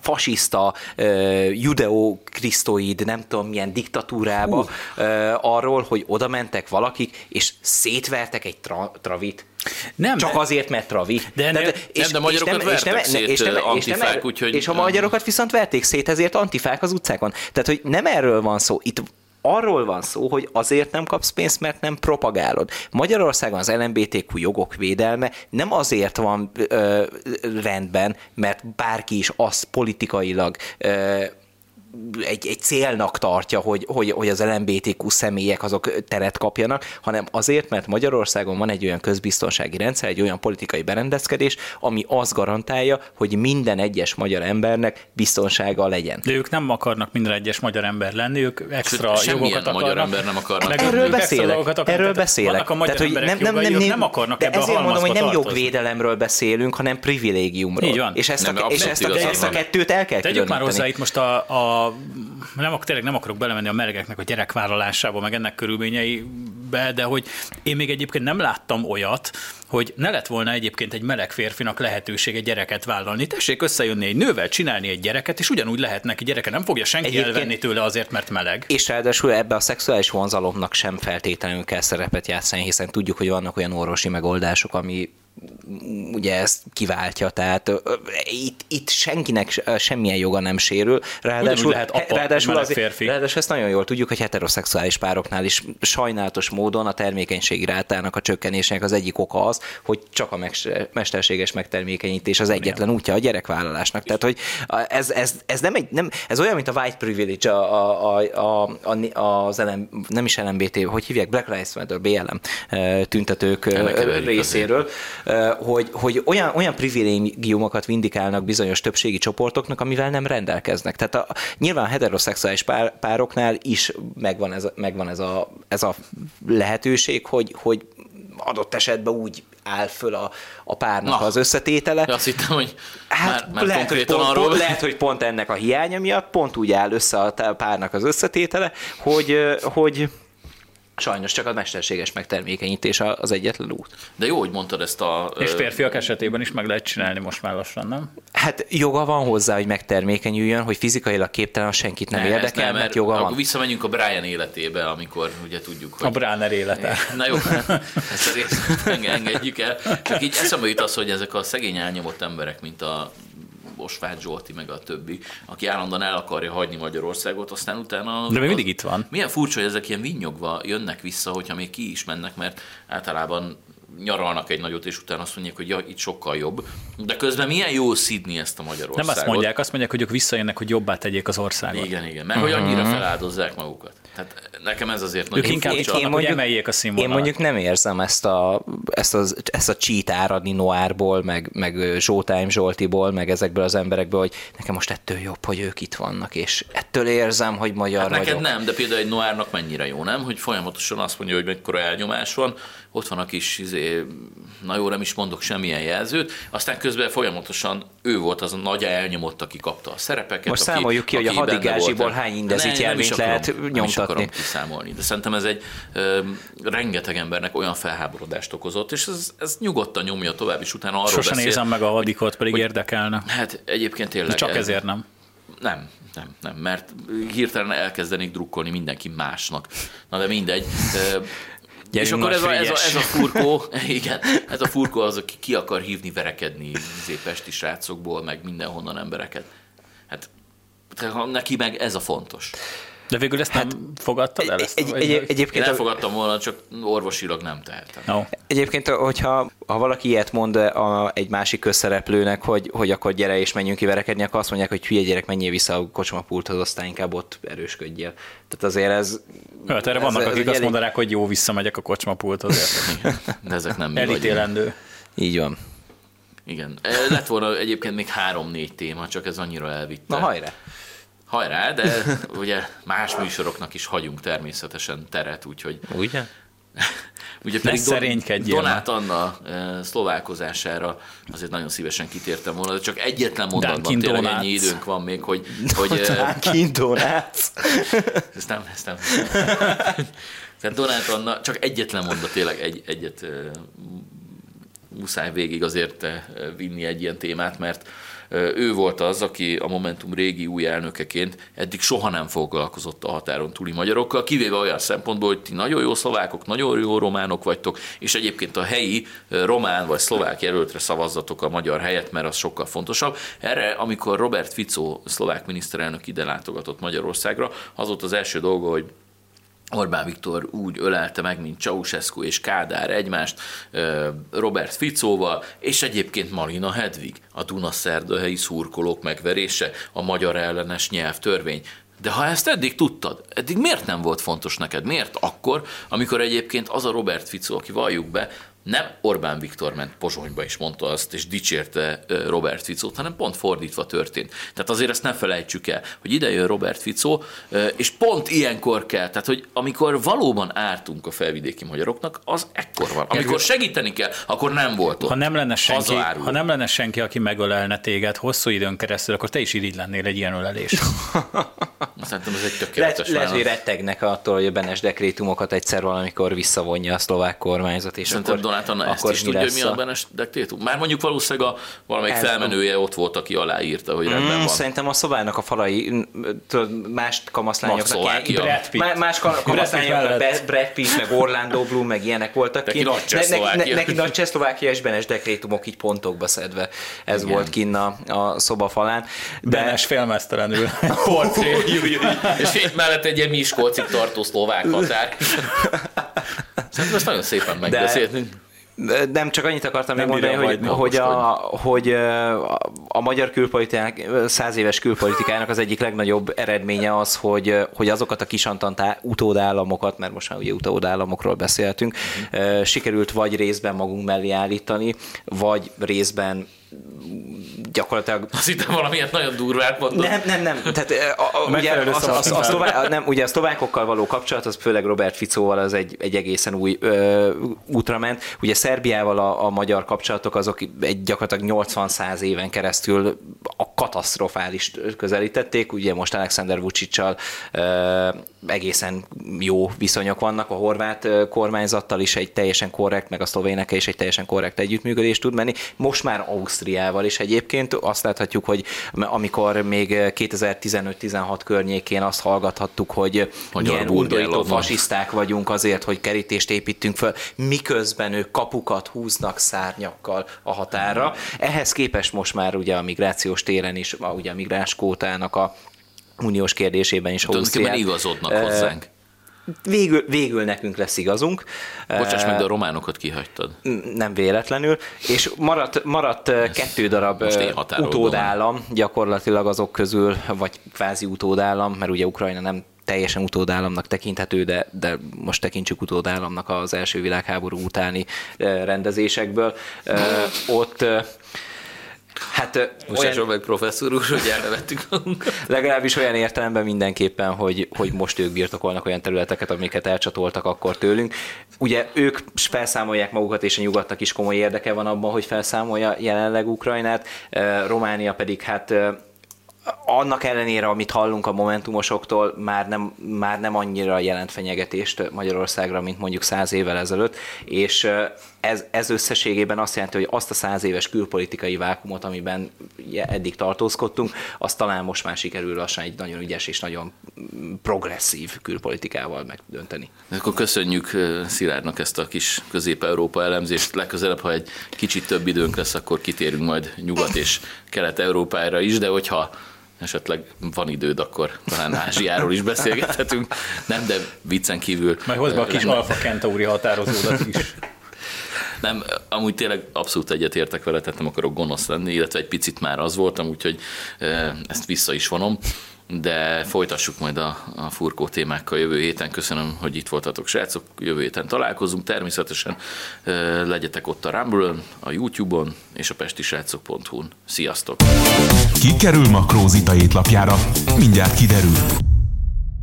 Speaker 5: fasiszta, judeo-krisztoid, nem tudom milyen diktatúrába. Uh, arról, hogy oda mentek valakik, és szétvertek egy tra- travit. Nem, Csak azért, mert Travi.
Speaker 4: De, de, és, nem, de magyarokat és nem, vertek és nem, szét és nem, antifák, és, úgyhogy...
Speaker 5: És a magyarokat viszont verték szét, ezért antifák az utcákon. Tehát, hogy nem erről van szó. Itt arról van szó, hogy azért nem kapsz pénzt, mert nem propagálod. Magyarországon az LMBTQ jogok védelme nem azért van ö, rendben, mert bárki is azt politikailag ö, egy, egy célnak tartja, hogy, hogy, hogy az LMBTQ személyek azok teret kapjanak, hanem azért, mert Magyarországon van egy olyan közbiztonsági rendszer, egy olyan politikai berendezkedés, ami azt garantálja, hogy minden egyes magyar embernek biztonsága legyen.
Speaker 2: De ők nem akarnak minden egyes magyar ember lenni, ők extra
Speaker 4: Sőt,
Speaker 2: jogokat akarnak.
Speaker 4: magyar ember nem akarnak.
Speaker 2: Meg
Speaker 5: Erről beszélek,
Speaker 2: akarnak.
Speaker 5: erről
Speaker 2: Tehát
Speaker 5: beszélek.
Speaker 2: A magyar
Speaker 5: Tehát, hogy
Speaker 2: emberek
Speaker 5: nem, nem, nem, nem,
Speaker 2: nem akarnak
Speaker 5: de
Speaker 2: ebbe a
Speaker 5: ezért mondom, hogy nem jogvédelemről beszélünk, hanem privilégiumról.
Speaker 2: Így van.
Speaker 5: És ezt,
Speaker 4: Nem,
Speaker 5: a, és ezt, a, ezt a kettőt el kell
Speaker 2: Tegyük már hozzá itt most a, a nem, ak- tényleg nem akarok belemenni a melegeknek a gyerekvállalásába, meg ennek körülményeibe, de hogy én még egyébként nem láttam olyat, hogy ne lett volna egyébként egy meleg férfinak lehetősége gyereket vállalni. Tessék összejönni egy nővel, csinálni egy gyereket, és ugyanúgy lehet neki gyereke. Nem fogja senki
Speaker 5: Egyébként-
Speaker 2: elvenni tőle azért, mert meleg.
Speaker 5: És ráadásul ebbe a szexuális vonzalomnak sem feltétlenül kell szerepet játszani, hiszen tudjuk, hogy vannak olyan orvosi megoldások, ami ugye ezt kiváltja, tehát itt, itt senkinek se- semmilyen joga nem sérül. Ráadásul,
Speaker 2: lehet apa,
Speaker 5: ráadásul, azért-
Speaker 2: férfi.
Speaker 5: ráadásul ezt nagyon jól tudjuk, hogy heteroszexuális pároknál is sajnálatos módon a termékenységi rátának a csökkenésének az egyik oka az, hogy csak a mesterséges megtermékenyítés az egyetlen útja a gyerekvállalásnak. Tehát, hogy ez, ez, ez, nem egy, nem, ez olyan, mint a white privilege, a, a, a, a, az LM, nem is LMBT, hogy hívják, Black Lives Matter, BLM tüntetők részéről, hogy, hogy olyan, olyan privilégiumokat vindikálnak bizonyos többségi csoportoknak, amivel nem rendelkeznek. Tehát a, nyilván heteroszexuális pár, pároknál is megvan ez megvan ez a, ez a lehetőség, hogy, hogy adott esetben úgy áll föl a, a párnak
Speaker 4: Na.
Speaker 5: az összetétele,
Speaker 4: Azt hittem, hogy
Speaker 5: Hát
Speaker 4: már, már
Speaker 5: lehet, hogy
Speaker 4: konkrétan
Speaker 5: pont,
Speaker 4: arról...
Speaker 5: pont, lehet, hogy pont ennek a hiánya miatt pont úgy áll össze a párnak az összetétele, hogy, hogy sajnos csak a mesterséges megtermékenyítés az egyetlen út.
Speaker 4: De jó, hogy mondtad ezt a...
Speaker 2: És férfiak esetében is meg lehet csinálni most már lassan, nem?
Speaker 5: Hát joga van hozzá, hogy megtermékenyüljön, hogy fizikailag képtelen, senkit nem,
Speaker 4: ez
Speaker 5: érdekel,
Speaker 4: nem,
Speaker 5: mert joga
Speaker 4: akkor
Speaker 5: van.
Speaker 4: visszamegyünk a Brian életébe, amikor ugye tudjuk, hogy...
Speaker 2: A Bráner élete.
Speaker 4: Na jó, ezt a részt enge- engedjük el. Csak így eszembe jut az, hogy ezek a szegény elnyomott emberek, mint a Osváth Zsolti, meg a többi, aki állandóan el akarja hagyni Magyarországot, aztán utána...
Speaker 2: De még mindig itt van.
Speaker 4: Milyen furcsa, hogy ezek ilyen vinnyogva jönnek vissza, hogyha még ki is mennek, mert általában nyaralnak egy nagyot, és utána azt mondják, hogy ja, itt sokkal jobb. De közben milyen jó szidni ezt a Magyarországot.
Speaker 2: Nem azt mondják, azt mondják, hogy ők visszajönnek, hogy jobbá tegyék az országot.
Speaker 4: Igen, igen. Mert hogy annyira feláldozzák magukat. Tehát nekem ez azért nagyon
Speaker 2: inkább itt vannak, hogy emeljék a színvonalat.
Speaker 5: én mondjuk nem érzem ezt a, ezt, az, ezt a cheat áradni Noárból, meg, meg Showtime Zsoltiból, meg ezekből az emberekből, hogy nekem most ettől jobb, hogy ők itt vannak, és ettől érzem, hogy magyar
Speaker 4: Hát neked
Speaker 5: vagyok.
Speaker 4: nem, de például egy Noárnak mennyire jó, nem? Hogy folyamatosan azt mondja, hogy mekkora elnyomás van, ott van a kis, izé, na jó, nem is mondok semmilyen jelzőt, aztán közben folyamatosan ő volt az a nagy elnyomott, aki kapta a szerepeket.
Speaker 5: Most
Speaker 4: aki,
Speaker 5: számoljuk ki, hogy a
Speaker 4: aki
Speaker 5: hadigázsiból hány
Speaker 4: akarom-
Speaker 5: lehet
Speaker 4: Nem is
Speaker 5: nyomtatni.
Speaker 4: Akarom kiszámolni, de szerintem ez egy ö, rengeteg embernek olyan felháborodást okozott, és ez, ez nyugodtan nyomja tovább, és utána arról
Speaker 2: Sosem
Speaker 4: beszél.
Speaker 2: nézem meg a hadikot, pedig érdekelne.
Speaker 4: Hát egyébként tényleg.
Speaker 2: De csak
Speaker 4: ez-
Speaker 2: ezért nem.
Speaker 4: nem, nem, nem, mert hirtelen elkezdenék drukkolni mindenki másnak. Na de mindegy. Ö, és
Speaker 2: Gyerünk,
Speaker 4: akkor ez a, ez, a, ez a furkó, igen, ez a furkó az, aki ki akar hívni, verekedni izé, pesti srácokból, meg mindenhonnan embereket. Hát neki meg ez a fontos.
Speaker 2: De végül ezt nem fogadtad el? Ezt,
Speaker 5: Hát, Egy, egy,
Speaker 4: Én
Speaker 5: egyébként
Speaker 4: elfogadtam volna, csak orvosilag nem tehetem.
Speaker 2: No.
Speaker 5: Egyébként, hogyha ha valaki ilyet mond a, egy másik közszereplőnek, hogy, hogy akkor gyere és menjünk kiverekedni, akkor azt mondják, hogy hülye gyerek, menjél vissza a kocsmapulthoz, aztán inkább ott erősködjél. Tehát azért ez...
Speaker 2: Hát erre
Speaker 5: ez-
Speaker 2: vannak,
Speaker 5: ez
Speaker 2: akik
Speaker 5: egy
Speaker 2: azt
Speaker 5: elég-
Speaker 2: mondanák, hogy jó, visszamegyek a kocsmapulthoz.
Speaker 4: De ezek nem.
Speaker 2: Elítélendő.
Speaker 5: Így van.
Speaker 4: Igen. Lett volna egyébként még három-négy téma, csak ez annyira elvitte.
Speaker 5: Na hajrá!
Speaker 4: Hajrá, de ugye más műsoroknak is hagyunk természetesen teret, úgyhogy
Speaker 5: Ugye?
Speaker 4: ugye
Speaker 2: Ne szerénykedjél
Speaker 4: Donát Anna eh, szlovákozására azért nagyon szívesen kitértem volna, de csak egyetlen mondatban
Speaker 2: Dunkin'
Speaker 4: tényleg
Speaker 2: Donuts.
Speaker 4: ennyi időnk van még, hogy, hogy eh,
Speaker 5: Kindonát!
Speaker 4: ezt nem, ezt nem. Tehát Donát Anna, csak egyetlen mondat tényleg egy, egyet eh, muszáj végig azért vinni egy ilyen témát, mert ő volt az, aki a Momentum régi új elnökeként eddig soha nem foglalkozott a határon túli magyarokkal, kivéve olyan szempontból, hogy ti nagyon jó szlovákok, nagyon jó románok vagytok, és egyébként a helyi román vagy szlovák jelöltre szavazzatok a magyar helyet, mert az sokkal fontosabb. Erre, amikor Robert Fico, szlovák miniszterelnök ide látogatott Magyarországra, az volt az első dolga, hogy Orbán Viktor úgy ölelte meg, mint Ceausescu és Kádár egymást, Robert Ficóval, és egyébként Marina Hedvig, a Dunaszerdahelyi szurkolók megverése, a magyar ellenes nyelvtörvény. De ha ezt eddig tudtad, eddig miért nem volt fontos neked? Miért akkor, amikor egyébként az a Robert Ficó, aki valljuk be, nem Orbán Viktor ment Pozsonyba és mondta azt, és dicsérte Robert Ficót, hanem pont fordítva történt. Tehát azért ezt ne felejtsük el, hogy ide jön Robert Ficó, és pont ilyenkor kell, tehát hogy amikor valóban ártunk a felvidéki magyaroknak, az ekkor van. Amikor segíteni kell, akkor nem volt ott.
Speaker 2: Ha nem lenne senki, ha nem lenne senki aki megölelne téged hosszú időn keresztül, akkor te is irigy lennél egy ilyen ölelés.
Speaker 4: Szerintem ez egy tökéletes
Speaker 5: Lehet, hogy rettegnek attól, hogy a Benes dekrétumokat egyszer valamikor visszavonja a szlovák kormányzat, és
Speaker 4: Szerintem
Speaker 5: akkor
Speaker 4: Anna ezt is tudja, hogy mi a Benes dekrétum? Már mondjuk valószínűleg a valamelyik Ez felmenője ott volt, aki aláírta, hogy rendben mm, van.
Speaker 5: Szerintem a szobának a falai, tudod, más kamaszlányoknak
Speaker 4: Brad
Speaker 5: Pitt. Más kamaszlányoknak Brad Pitt, meg Orlando Bloom, meg ilyenek voltak
Speaker 4: neki Nagy
Speaker 5: neki, neki nagy Csehszlovákia és Benes dekrétumok így pontokba szedve. Ez Igen. volt kinn a, a szoba falán.
Speaker 2: De... Benes félmeztelenül.
Speaker 4: Portré. és mellett egy ilyen Miskolcig tartó szlovák határ. Szerintem ezt nagyon szépen megbeszéltünk.
Speaker 5: Nem, csak annyit akartam még mondani, hogy, hogy, a, hogy a magyar külpolitikák, száz éves külpolitikának az egyik legnagyobb eredménye az, hogy, hogy azokat a kisantant utódállamokat, mert most már ugye utódállamokról beszéltünk, uh-huh. sikerült vagy részben magunk mellé állítani, vagy részben gyakorlatilag...
Speaker 4: Azt hittem valamilyet nagyon durvát mondott.
Speaker 5: Nem, nem, nem. Tehát, a, a, ugye, az, az, a, szlová, nem, ugye a szlovákokkal való kapcsolat, az főleg Robert Ficóval az egy, egy egészen új ö, útra ment. Ugye Szerbiával a, a magyar kapcsolatok azok egy gyakorlatilag 80-100 éven keresztül a katasztrofális közelítették. Ugye most Alexander Vucic-sal egészen jó viszonyok vannak. A horvát kormányzattal is egy teljesen korrekt, meg a szlovénekkel is egy teljesen korrekt együttműködés tud menni. Most már Ausztriával is egyébként azt láthatjuk, hogy amikor még 2015-16 környékén azt hallgathattuk, hogy Magyar milyen undorító fasiszták vagyunk azért, hogy kerítést építünk föl, miközben ők kapukat húznak szárnyakkal a határa. Ehhez képest most már ugye a migrációs téren is, ugye a migráns kótának a uniós kérdésében is
Speaker 4: Ausztriát. igazodnak hozzánk.
Speaker 5: Végül, végül nekünk lesz igazunk.
Speaker 4: Bocsáss meg, de a románokat kihagytad.
Speaker 5: Nem véletlenül. És maradt, maradt kettő darab utódállam, gyakorlatilag azok közül, vagy kvázi utódállam, mert ugye Ukrajna nem teljesen utódállamnak tekinthető, de, de most tekintsük utódállamnak az első világháború utáni rendezésekből. Ott
Speaker 4: Hát Most olyan... meg professzor úr, hogy elnevettük.
Speaker 5: Legalábbis olyan értelemben mindenképpen, hogy, hogy most ők birtokolnak olyan területeket, amiket elcsatoltak akkor tőlünk. Ugye ők felszámolják magukat, és a nyugatnak is komoly érdeke van abban, hogy felszámolja jelenleg Ukrajnát. Románia pedig hát annak ellenére, amit hallunk a momentumosoktól, már nem, már nem annyira jelent fenyegetést Magyarországra, mint mondjuk száz évvel ezelőtt, és ez, ez összességében azt jelenti, hogy azt a száz éves külpolitikai vákumot, amiben eddig tartózkodtunk, azt talán most már sikerül lassan egy nagyon ügyes és nagyon progresszív külpolitikával megdönteni.
Speaker 4: Akkor köszönjük Szilárdnak ezt a kis közép-európa elemzést. Legközelebb, ha egy kicsit több időnk lesz, akkor kitérünk majd Nyugat- és Kelet-Európára is, de hogyha esetleg van időd, akkor talán Ázsiáról is beszélgethetünk. Nem, de viccen kívül.
Speaker 2: Majd hozd be a kis Alfa Kentauri határozódat is.
Speaker 4: Nem, amúgy tényleg abszolút egyetértek vele, tehát nem akarok gonosz lenni, illetve egy picit már az voltam, úgyhogy ezt vissza is vonom de folytassuk majd a, a furkó témákkal jövő héten. Köszönöm, hogy itt voltatok, srácok. Jövő héten találkozunk. Természetesen legyetek ott a rumble a YouTube-on és a pestisrácok.hu-n. Sziasztok!
Speaker 1: Ki kerül Makrózita étlapjára? Mindjárt kiderül.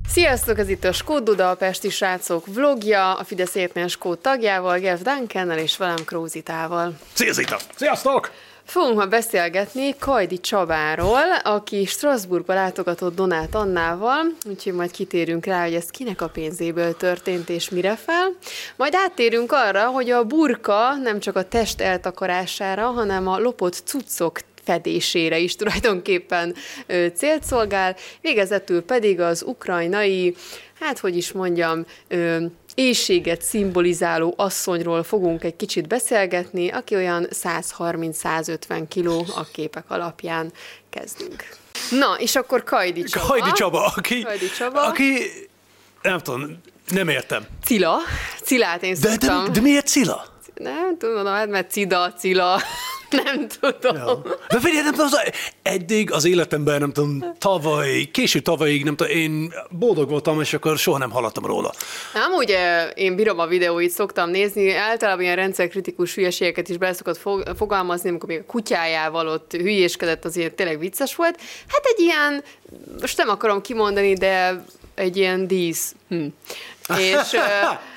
Speaker 6: Sziasztok, ez itt a Skód Duda, a Pesti Srácok vlogja, a Fidesz Értnél Skód tagjával, Gev Duncannel és velem Krózitával.
Speaker 2: Szia Zita! Sziasztok!
Speaker 6: Fogunk ma beszélgetni Kajdi Csabáról, aki Strasbourgba látogatott Donát Annával, úgyhogy majd kitérünk rá, hogy ez kinek a pénzéből történt és mire fel. Majd áttérünk arra, hogy a burka nem csak a test eltakarására, hanem a lopott cuccok fedésére is tulajdonképpen célt szolgál, végezetül pedig az ukrajnai, hát hogy is mondjam, éjséget szimbolizáló asszonyról fogunk egy kicsit beszélgetni, aki olyan 130-150 kiló a képek alapján kezdünk. Na, és akkor Kajdi Csaba.
Speaker 2: Kajdi Csaba, aki,
Speaker 6: Kajdi Csaba.
Speaker 2: aki nem tudom,
Speaker 7: Nem értem.
Speaker 6: Cila. Cilát én
Speaker 7: De, de,
Speaker 6: szoktam.
Speaker 7: de miért Cilla?
Speaker 6: Nem tudom, hát mert Cida, Cila. Nem tudom.
Speaker 7: Ja. De figyelj, nem tudom, eddig az életemben, nem tudom, tavaly, késő tavalyig, nem tudom, én boldog voltam, és akkor soha nem hallottam róla.
Speaker 6: Nem, ugye én bírom a videóit, szoktam nézni, általában ilyen rendszerkritikus hülyeségeket is szokott fog, fogalmazni, amikor még a kutyájával ott hülyéskedett, az ilyen tényleg vicces volt. Hát egy ilyen, most nem akarom kimondani, de egy ilyen dísz. Hm. És, ö,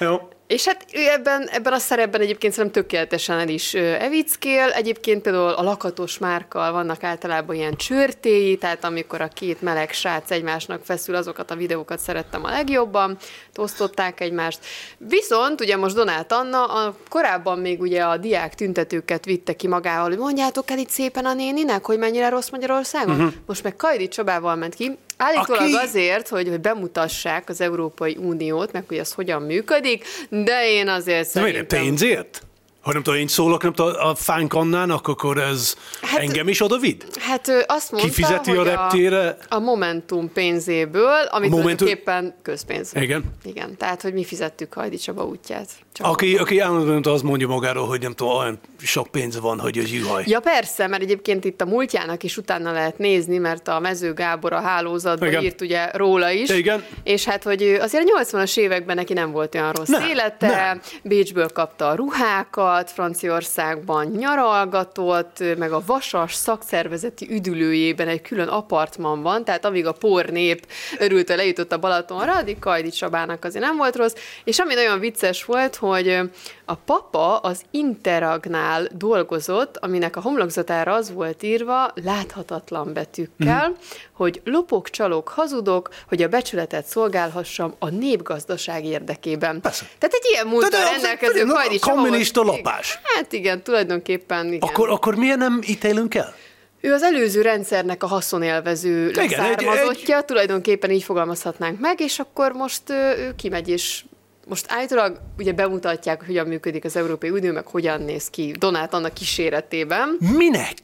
Speaker 7: Jó.
Speaker 6: És hát ő ebben, ebben a szerepben egyébként szerintem tökéletesen el is evickél. Egyébként például a lakatos márkkal vannak általában ilyen csörtéi, tehát amikor a két meleg srác egymásnak feszül, azokat a videókat szerettem a legjobban, osztották egymást. Viszont ugye most Donát Anna a, korábban még ugye a diák tüntetőket vitte ki magával, hogy mondjátok el itt szépen a néninek, hogy mennyire rossz Magyarországon. Uh-huh. Most meg Kajdi Csabával ment ki, Állítólag
Speaker 7: Aki-
Speaker 6: azért, hogy, hogy bemutassák az Európai Uniót, meg hogy az hogyan működik, de én azért
Speaker 7: De miért
Speaker 6: szerintem...
Speaker 7: pénzért? Ha nem tudom, én szólok, nem tudom, a Fánk Annának, akkor ez hát, engem is oda vidd?
Speaker 6: Hát ő azt mondta,
Speaker 7: Kifizeti a
Speaker 6: hogy
Speaker 7: reptére?
Speaker 6: A Momentum pénzéből, ami
Speaker 7: Momentum-
Speaker 6: tulajdonképpen közpénz.
Speaker 7: Igen.
Speaker 6: Igen, tehát, hogy mi fizettük Hajdi Csaba útját. Csak
Speaker 7: Aki, aki állandóan azt mondja magáról, hogy nem tudom, olyan sok pénze van, hogy az juhaj.
Speaker 6: Ja persze, mert egyébként itt a múltjának is utána lehet nézni, mert a Mező Gábor a hálózatban
Speaker 7: Igen.
Speaker 6: írt ugye róla is.
Speaker 7: Igen.
Speaker 6: És hát, hogy azért a 80-as években neki nem volt olyan rossz
Speaker 7: Nem,
Speaker 6: élete,
Speaker 7: nem.
Speaker 6: Bécsből kapta a ruhákat, Franciaországban nyaralgatott, meg a Vasas szakszervezeti üdülőjében egy külön apartman van, tehát amíg a pornép örült, lejutott a Balatonra, addig Kajdi Csabának azért nem volt rossz, és ami nagyon vicces volt, hogy a papa az Interagnál dolgozott, aminek a homlokzatára az volt írva láthatatlan betűkkel, mm. hogy lopok, csalok, hazudok, hogy a becsületet szolgálhassam a népgazdaság érdekében.
Speaker 7: Persze.
Speaker 6: Tehát egy ilyen múltal rendelkező Csaba
Speaker 7: kommunista lopás.
Speaker 6: Hát igen, tulajdonképpen igen.
Speaker 7: Akkor, akkor miért nem ítélünk el?
Speaker 6: Ő az előző rendszernek a haszonélvező
Speaker 7: egy-
Speaker 6: leszármazottja, tulajdonképpen így fogalmazhatnánk meg, és akkor most ő kimegy, és most állítólag ugye bemutatják, hogy hogyan működik az Európai Unió, meg hogyan néz ki Donát annak kíséretében.
Speaker 7: Minek?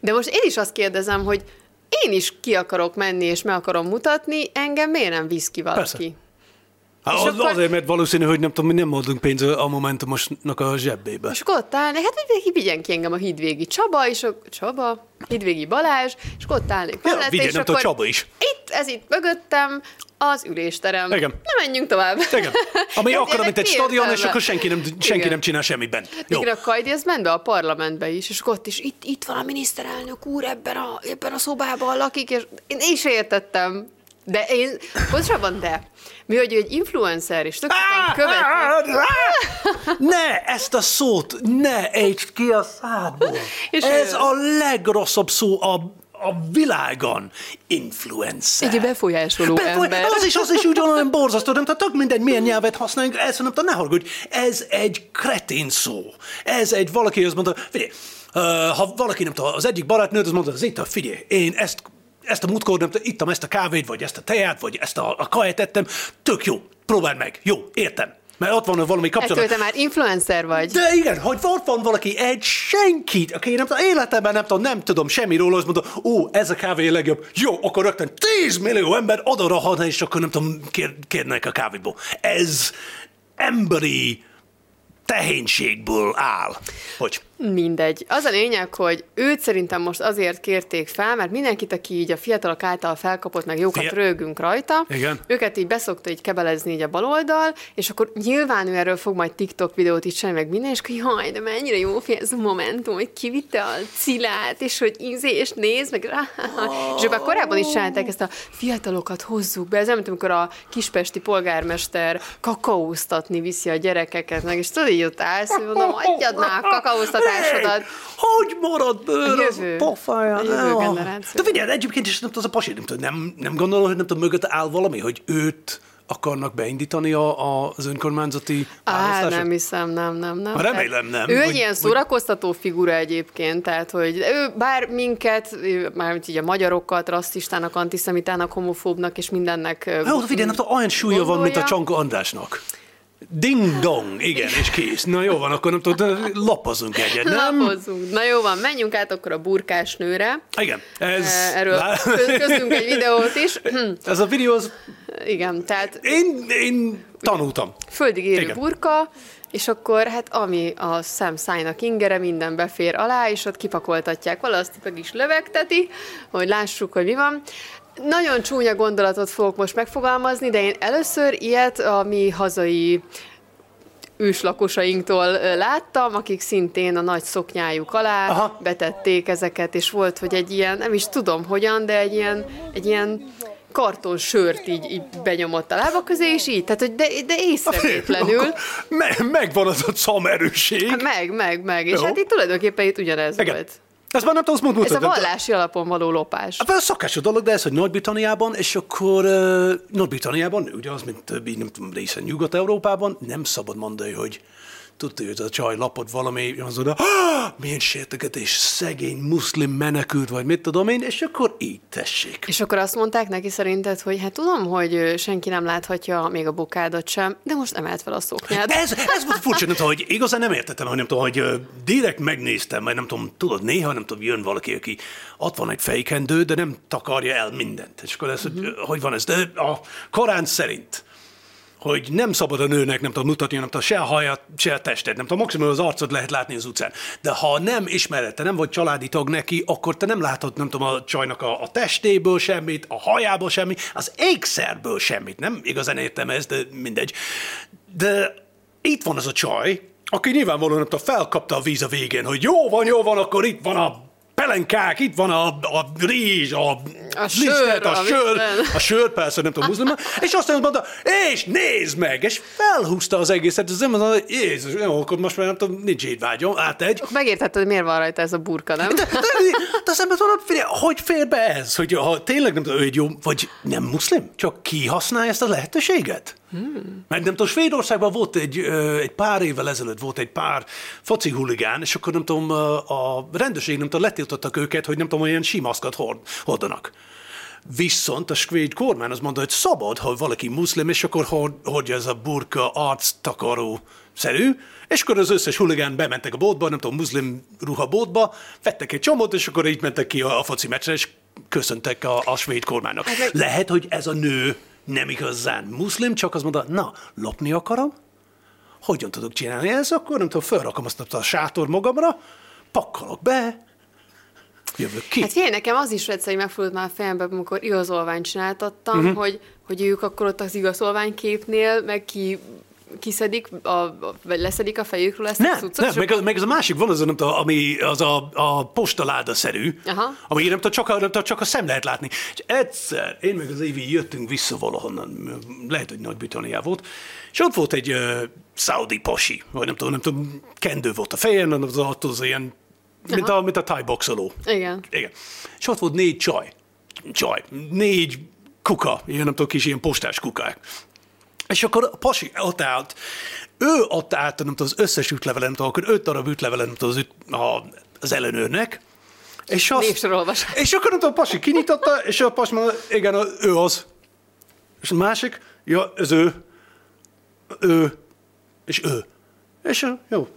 Speaker 6: De most én is azt kérdezem, hogy én is ki akarok menni, és meg akarom mutatni, engem miért nem visz ki valaki?
Speaker 7: Persze. Hát
Speaker 6: És
Speaker 7: az,
Speaker 6: akkor-
Speaker 7: Azért, mert valószínű, hogy nem tudom, mi nem adunk pénzt a Momentumosnak a zsebébe.
Speaker 6: És akkor ott állnék, hát hogy vigyen ki engem a hídvégi Csaba, és a Csaba, hídvégi Balázs, és akkor ott állnék
Speaker 7: Ja,
Speaker 6: mellette,
Speaker 7: vigyen,
Speaker 6: és
Speaker 7: nem
Speaker 6: akkor
Speaker 7: tudom, Csaba is.
Speaker 6: Itt, ez itt mögöttem, az ülésterem.
Speaker 7: Igen.
Speaker 6: Na menjünk tovább.
Speaker 7: Igen. Ami akkora, mint egy stadion, és akkor senki nem, senki
Speaker 6: Igen.
Speaker 7: nem csinál semmit bent. Jó.
Speaker 6: Igen, a Kajdi, ez ment be a parlamentbe is, és ott is, itt, itt van a miniszterelnök úr, ebben a, ebben a szobában lakik, és én is értettem. De én, pontosabban de, mi, hogy egy influencer, és tök sokan követnek.
Speaker 7: Ne, ezt a szót ne ejtsd ki a szádból.
Speaker 6: És
Speaker 7: Ez
Speaker 6: ő-
Speaker 7: a legrosszabb szó a, a világon. Influencer.
Speaker 6: Egy befolyásoló
Speaker 7: Befoly-
Speaker 6: ember.
Speaker 7: Az is, az is ugyanolyan borzasztó, nem tehát tök mindegy, milyen nyelvet használjunk, ezt nem tudom, ne haragudj, ez egy kretén szó. Ez egy, valaki azt mondta, figyelj, ha valaki nem tudom, az egyik barátnőd az mondta, az itt, figyelj, én ezt ezt a múltkor, nem ittam ezt a kávét, vagy ezt a teját, vagy ezt a, a kaját ettem, tök jó, próbáld meg, jó, értem. Mert ott van valami kapcsolat.
Speaker 6: Ettől te már influencer vagy.
Speaker 7: De igen, hogy ott van valaki, egy senkit, aki nem tudom, életemben nem tudom, nem tudom semmi róla, azt mondta, ó, ez a kávé a legjobb. Jó, akkor rögtön 10 millió ember oda és akkor nem tudom, kér, kérnek a kávéból. Ez emberi tehénységből áll. Hogy?
Speaker 6: Mindegy. Az a lényeg, hogy őt szerintem most azért kérték fel, mert mindenkit, aki így a fiatalok által felkapott, meg jókat
Speaker 7: Fia-
Speaker 6: rögünk rajta,
Speaker 7: Igen.
Speaker 6: őket így beszokta így kebelezni így a baloldal, és akkor nyilván ő erről fog majd TikTok videót is csinálni, meg minden, és akkor jaj, de mennyire jó fi ez a momentum, hogy kivitte a cilát, és hogy ízé, és néz, meg rá. És ők már korábban is csinálták ezt a fiatalokat hozzuk be. Ez mint amikor a kispesti polgármester kakaóztatni viszi a gyerekeket, meg és tudod, ott állsz, hogy mondom, adjad már a kakaóztatásodat.
Speaker 7: Hogy marad bőr
Speaker 6: A
Speaker 7: az
Speaker 6: jövő.
Speaker 7: pofáján?
Speaker 6: A jövő generáció.
Speaker 7: De figyelj, egyébként is nem az a pasi, nem, nem, nem gondolod, hogy nem tudom, mögött áll valami, hogy őt akarnak beindítani a, a, az önkormányzati
Speaker 6: Á, nem hiszem, nem, nem, nem.
Speaker 7: Remélem nem,
Speaker 6: Ő egy ilyen szórakoztató figura egyébként, tehát, hogy ő bár minket, mármint így a magyarokat, rasszistának, antiszemitának, homofóbnak és mindennek
Speaker 7: Jó, figyelj, nem olyan súlya van, mint a. Csanka Andrásnak. Ding dong, igen, és kész. Na jó van, akkor nem tudom, de lapozunk egyet, nem?
Speaker 6: Lapozzunk. Na jó van, menjünk át akkor a burkás nőre.
Speaker 7: Igen, ez...
Speaker 6: Erről
Speaker 7: lá-
Speaker 6: köz- közünk egy videót is.
Speaker 7: Ez a videó az
Speaker 6: Igen, tehát
Speaker 7: Én, én tanultam.
Speaker 6: földig érő
Speaker 7: Igen.
Speaker 6: burka, és akkor hát ami a szemszájnak ingere, minden befér alá, és ott kipakoltatják. Valaki meg is lövegteti, hogy lássuk, hogy mi van. Nagyon csúnya gondolatot fogok most megfogalmazni, de én először ilyet a mi hazai őslakosainktól láttam, akik szintén a nagy szoknyájuk alá
Speaker 7: Aha.
Speaker 6: Betették ezeket, és volt, hogy egy ilyen, nem is tudom hogyan, de egy ilyen, egy ilyen karton sört így, így benyomott a lába közé, és így, tehát hogy de, de észrevétlenül.
Speaker 7: Me- megvan az a szamerőség.
Speaker 6: Meg, meg, meg. És
Speaker 7: Jó.
Speaker 6: hát itt tulajdonképpen itt ugyanez
Speaker 7: Igen.
Speaker 6: volt.
Speaker 7: Ez már nem tudom, azt mondtad.
Speaker 6: Ez a vallási alapon való lopás.
Speaker 7: Hát ez szakás a dolog, de ez, hogy Nagy-Britanniában, és akkor uh, Nagy-Britanniában, ugye az, mint többi, nem tudom, részen Nyugat-Európában, nem szabad mondani, hogy tudta, ez a csaj lapot valami, az oda, "Ah, milyen sértegetés, szegény muszlim menekült, vagy mit tudom én, és akkor így tessék.
Speaker 6: És akkor azt mondták neki szerinted, hogy hát tudom, hogy senki nem láthatja még a bokádat sem, de most emelt fel a szoknyád.
Speaker 7: Ez, ez volt furcsa, nem tudom, hogy igazán nem értettem, hogy nem tudom, hogy direkt megnéztem, mert nem tudom, tudod, néha nem tudom, jön valaki, aki ott van egy fejkendő, de nem takarja el mindent. És akkor ez, hogy, ö, hogy van ez? De a Korán szerint hogy nem szabad a nőnek, nem tudom mutatni, nem tudom, se a hajat, se a testet, nem tudom, maximum az arcot lehet látni az utcán. De ha nem ismered, te nem vagy családi tag neki, akkor te nem látod, nem tudom, a csajnak a, a testéből semmit, a hajából semmit, az ékszerből semmit. Nem igazán értem ezt, de mindegy. De itt van az a csaj, aki nyilvánvalóan nem tudom, felkapta a víz a végén, hogy jó van, jó van, akkor itt van a pelenkák, itt van a, a rizs, a,
Speaker 6: A
Speaker 7: lisztet,
Speaker 6: sör,
Speaker 7: a
Speaker 6: a
Speaker 7: sör,
Speaker 6: minden.
Speaker 7: a sör persze, nem tudom, muszlimban, és aztán mondta, és nézd meg, és felhúzta az egészet, az nem mondta, hogy Jézus, jó, akkor most már nem tudom, nincs étvágyom, átegy.
Speaker 6: Megértetted, hogy miért van rajta ez a burka, nem?
Speaker 7: De, de, de az ember mondom, figyelj, hogy fér be ez, hogy ha tényleg nem tudom, ő egy jó, vagy nem muszlim, csak kihasználja ezt a lehetőséget? Hmm. Mert nem tudom, Svédországban volt egy, egy pár évvel ezelőtt volt egy pár foci huligán, és akkor nem tudom, a rendőrség nem tudom, letiltottak őket, hogy nem tudom, olyan simaszkat hord, hordanak. Viszont a svéd kormány az mondta, hogy szabad, ha valaki muszlim, és akkor hord, hordja ez a burka arc takaró szerű, és akkor az összes huligán bementek a boltba, nem tudom, muszlim ruha boltba, vettek egy csomót, és akkor így mentek ki a, a foci meccsre, és köszöntek a, a svéd kormánynak. Lehet, hogy ez a nő nem igazán muszlim, csak az mondta, na, lopni akarom, hogyan tudok csinálni ezt, akkor nem tudom, felrakom azt a sátor magamra, pakkolok be, jövök ki.
Speaker 6: Hát figyelj, nekem az is egyszer, megfordult már a fejembe, amikor igazolványt csináltattam, uh-huh. hogy, hogy ők akkor ott az igazolványképnél meg ki kiszedik, a, a, vagy leszedik a fejükről ezt a
Speaker 7: Nem,
Speaker 6: cuccot,
Speaker 7: nem meg, az, meg az a másik van, az, a, nem tudom, ami az a, a postaláda-szerű,
Speaker 6: Aha.
Speaker 7: ami nem tudom, csak a, nem tudom, csak a szem lehet látni. És egyszer, én meg az Évi jöttünk vissza valahonnan, lehet, hogy Nagy-Britannia volt, és ott volt egy uh, szaudi pasi, vagy nem tudom, nem tudom, kendő volt a fejen, az ott az ilyen, mint a, mint a thai boxoló.
Speaker 6: Igen.
Speaker 7: Igen. És ott volt négy csaj. Csaj. Négy kuka, ilyen nem tudom, kis ilyen postás kukák. És akkor a pasi ott állt, ő ott állt, nem tudom, az összes tudom, akkor öt darab tudom, az, üt, a, az ellenőrnek, és azt, és akkor nem tudom, a pasi kinyitotta, és a pasi mondta, igen, a- ő az. És a másik, ja, ez ő, ő, és ő. És jó.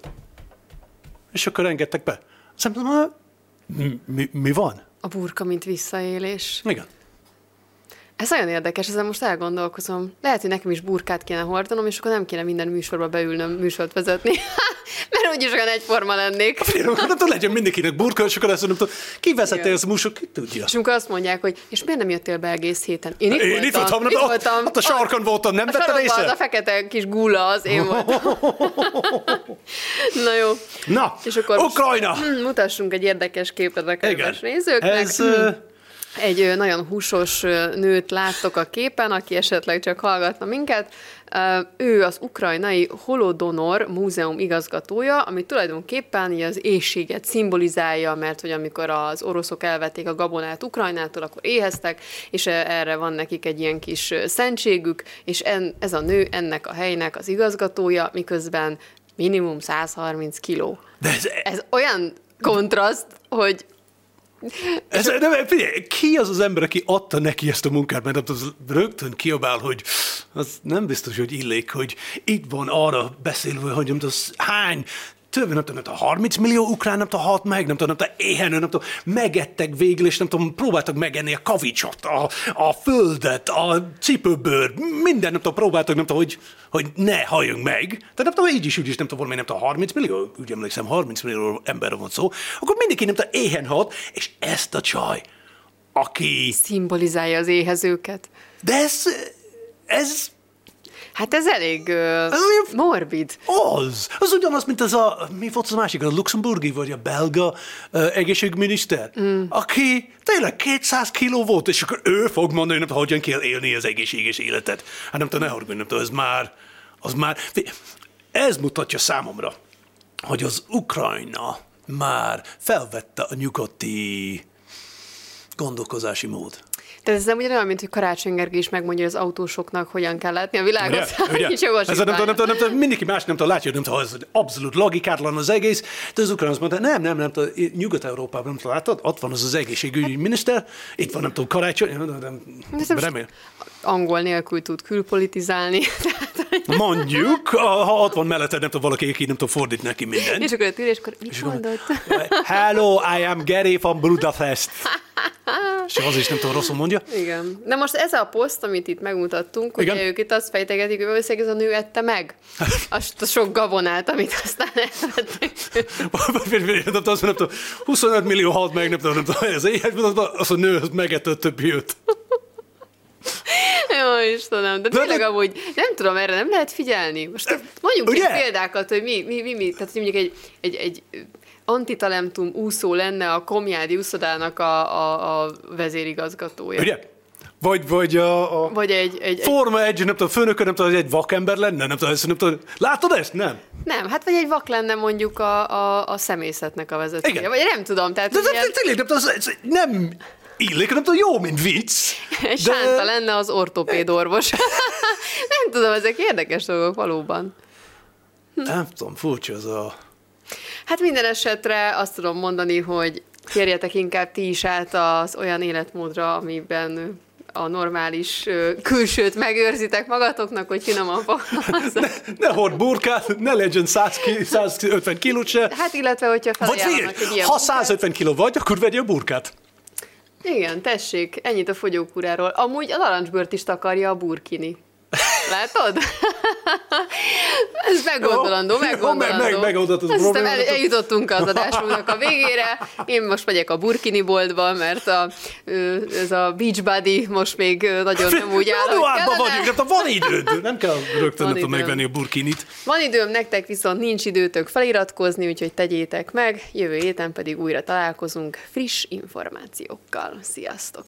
Speaker 7: És akkor engedtek be. Mondom, mi, mi, mi van?
Speaker 6: A burka, mint visszaélés.
Speaker 7: Igen.
Speaker 6: Ez nagyon érdekes, ezen most elgondolkozom. Lehet, hogy nekem is burkát kéne hordanom, és akkor nem kéne minden műsorba beülnöm, műsort vezetni. Mert úgyis olyan egyforma lennék.
Speaker 7: Tudom, legyen mindenkinek burka, és akkor azt mondom, ki vezette ezt a músor, ki tudja.
Speaker 6: És amikor azt mondják, hogy és miért nem jöttél be egész héten? Én itt
Speaker 7: Én
Speaker 6: voltam.
Speaker 7: itt voltam, nem, ott- ott a sarkon voltam, nem
Speaker 6: sarokban
Speaker 7: észre?
Speaker 6: A fekete kis gula, az én voltam. Na jó.
Speaker 7: Na,
Speaker 6: És akkor most,
Speaker 7: Ukrajna!
Speaker 6: hm, mutassunk egy érdekes képet a kedves nézőknek.
Speaker 7: Ez,
Speaker 6: Hm. Egy nagyon húsos nőt láttok a képen, aki esetleg csak hallgatna minket. Ő az ukrajnai Holodonor múzeum igazgatója, ami tulajdonképpen az éjséget szimbolizálja, mert hogy amikor az oroszok elvették a gabonát Ukrajnától, akkor éheztek, és erre van nekik egy ilyen kis szentségük, és en, ez a nő ennek a helynek az igazgatója, miközben minimum 130 kiló.
Speaker 7: de ez,
Speaker 6: Ez olyan kontraszt, hogy
Speaker 7: ez, nem, figyelj, ki az az ember, aki adta neki ezt a munkát, mert az rögtön kiabál, hogy az nem biztos, hogy illék, hogy itt van arra beszélve, hogy az hány több, nem tudom, nem tudom, 30 millió ukrán, nem tudom, halt meg, nem tudom, nem tudom, éhen, nem tudom, megettek végül, és nem tudom, próbáltak megenni a kavicsot, a, a földet, a cipőbőr, minden, nem tudom, próbáltak, nem tudom, hogy, hogy ne halljunk meg. Tehát nem tudom, így is, úgy is, nem tudom, valami, nem tudom, 30 millió, úgy emlékszem, 30 millió emberre van szó, akkor mindenki, nem tudom, éhen halt, és ezt a csaj, aki,
Speaker 6: Szimbolizálja az éhezőket.
Speaker 7: de ez, ez
Speaker 6: Hát ez elég
Speaker 7: olyan-
Speaker 6: morbid.
Speaker 7: Az! Az ugyanaz, mint az a, mi volt az a másik, a luxemburgi vagy a belga uh, egészségminiszter, mm. aki tényleg 200 kiló volt, és akkor ő fog mondani, tudom, hogyan kell élni az egészséges életet. Hát nem tudom, ne haragudj, nem tudom, ez már, az már, ez mutatja számomra, hogy az Ukrajna már felvette a nyugati gondolkozási mód.
Speaker 6: Tehát ez nem ugyanolyan, mint hogy Karácsony Gergely is megmondja az autósoknak, hogyan kell látni a világot. Nincs
Speaker 7: Ez nem tudom, nem tudom, nem tudom, mindenki más nem tudom, látja, nem tudom, ez abszolút logikátlan az egész, de az ukrán azt mondta, nem, nem, nem tudom, Nyugat-Európában nem tudom, látod, ott van az az egészségügyi miniszter, itt van, nem tudom, karácsony, nem, nem, nem, remél.
Speaker 6: Angol nélkül tud külpolitizálni.
Speaker 7: Mondjuk, ha ott van mellette, nem tudom, valaki, aki nem tudom, fordít neki mindent.
Speaker 6: és akkor a és akkor mit mondott?
Speaker 7: Hello, I am Gary from Budapest. És az is nem tudom, rosszul mondja.
Speaker 6: Igen. Na most ez a poszt, amit itt megmutattunk, hogy
Speaker 7: Igen.
Speaker 6: ők itt azt fejtegetik, hogy valószínűleg ez a nő ette meg azt a sok gabonát, amit aztán elvettek.
Speaker 7: azt nem tudom, 25 millió halt meg, nem tudom, nem tudom, ez éhes, az a nő megette a többi őt.
Speaker 6: Jó, Istenem, de tényleg
Speaker 7: de-
Speaker 6: amúgy nem tudom, erre nem lehet figyelni. Most mondjuk
Speaker 7: Ugye?
Speaker 6: Ugye? példákat, hogy mi, mi, mi, mi tehát hogy mondjuk egy, egy, egy antitalentum úszó lenne a Komjádi úszodának a, a, a vezérigazgatója.
Speaker 7: Ugye? Vagy, vagy a, a
Speaker 6: Vagy egy, egy,
Speaker 7: Forma egy, nem tudom, főnökön, nem tudom, egy vakember lenne, nem tudom, nem tudom. Látod ezt? Nem.
Speaker 6: nem, hát vagy egy vak lenne mondjuk a, a, a személyzetnek a vezetője.
Speaker 7: Igen.
Speaker 6: Vagy nem tudom, tehát
Speaker 7: De, de,
Speaker 6: ilyen,
Speaker 7: de tényleg, nem tudom, ez nem illik, nem tudom, jó, mint vicc. de-
Speaker 6: sánta lenne az ortopédorvos. nem tudom, ezek érdekes dolgok valóban.
Speaker 7: Nem tudom, furcsa az a...
Speaker 6: Hát minden esetre azt tudom mondani, hogy térjetek inkább ti is át az olyan életmódra, amiben a normális külsőt megőrzitek magatoknak, hogy finoman fogalmazzak.
Speaker 7: Ne hord burkát, ne legyen 100 ki, 150 kilót se.
Speaker 6: Hát illetve, hogyha
Speaker 7: Vagy
Speaker 6: egy ilyen
Speaker 7: ha
Speaker 6: munkát-
Speaker 7: 150 kiló vagy, akkor vegyél burkát.
Speaker 6: Igen, tessék, ennyit a fogyókúráról. Amúgy a narancsbőrt is takarja a burkini. Látod? Ez meggondolandó,
Speaker 7: Jó,
Speaker 6: meggondolandó.
Speaker 7: meg- meg- megoldott az
Speaker 6: Azt hiszem, el, eljutottunk az adásunknak a végére. Én most megyek a burkini boltba, mert a, ez a Beachbody most még nagyon nem úgy áll,
Speaker 7: Januárban vagyunk, tudom, van időd. Nem kell rögtön nem megvenni a burkinit.
Speaker 6: Van időm, nektek viszont nincs időtök feliratkozni, úgyhogy tegyétek meg. Jövő héten pedig újra találkozunk friss információkkal. Sziasztok!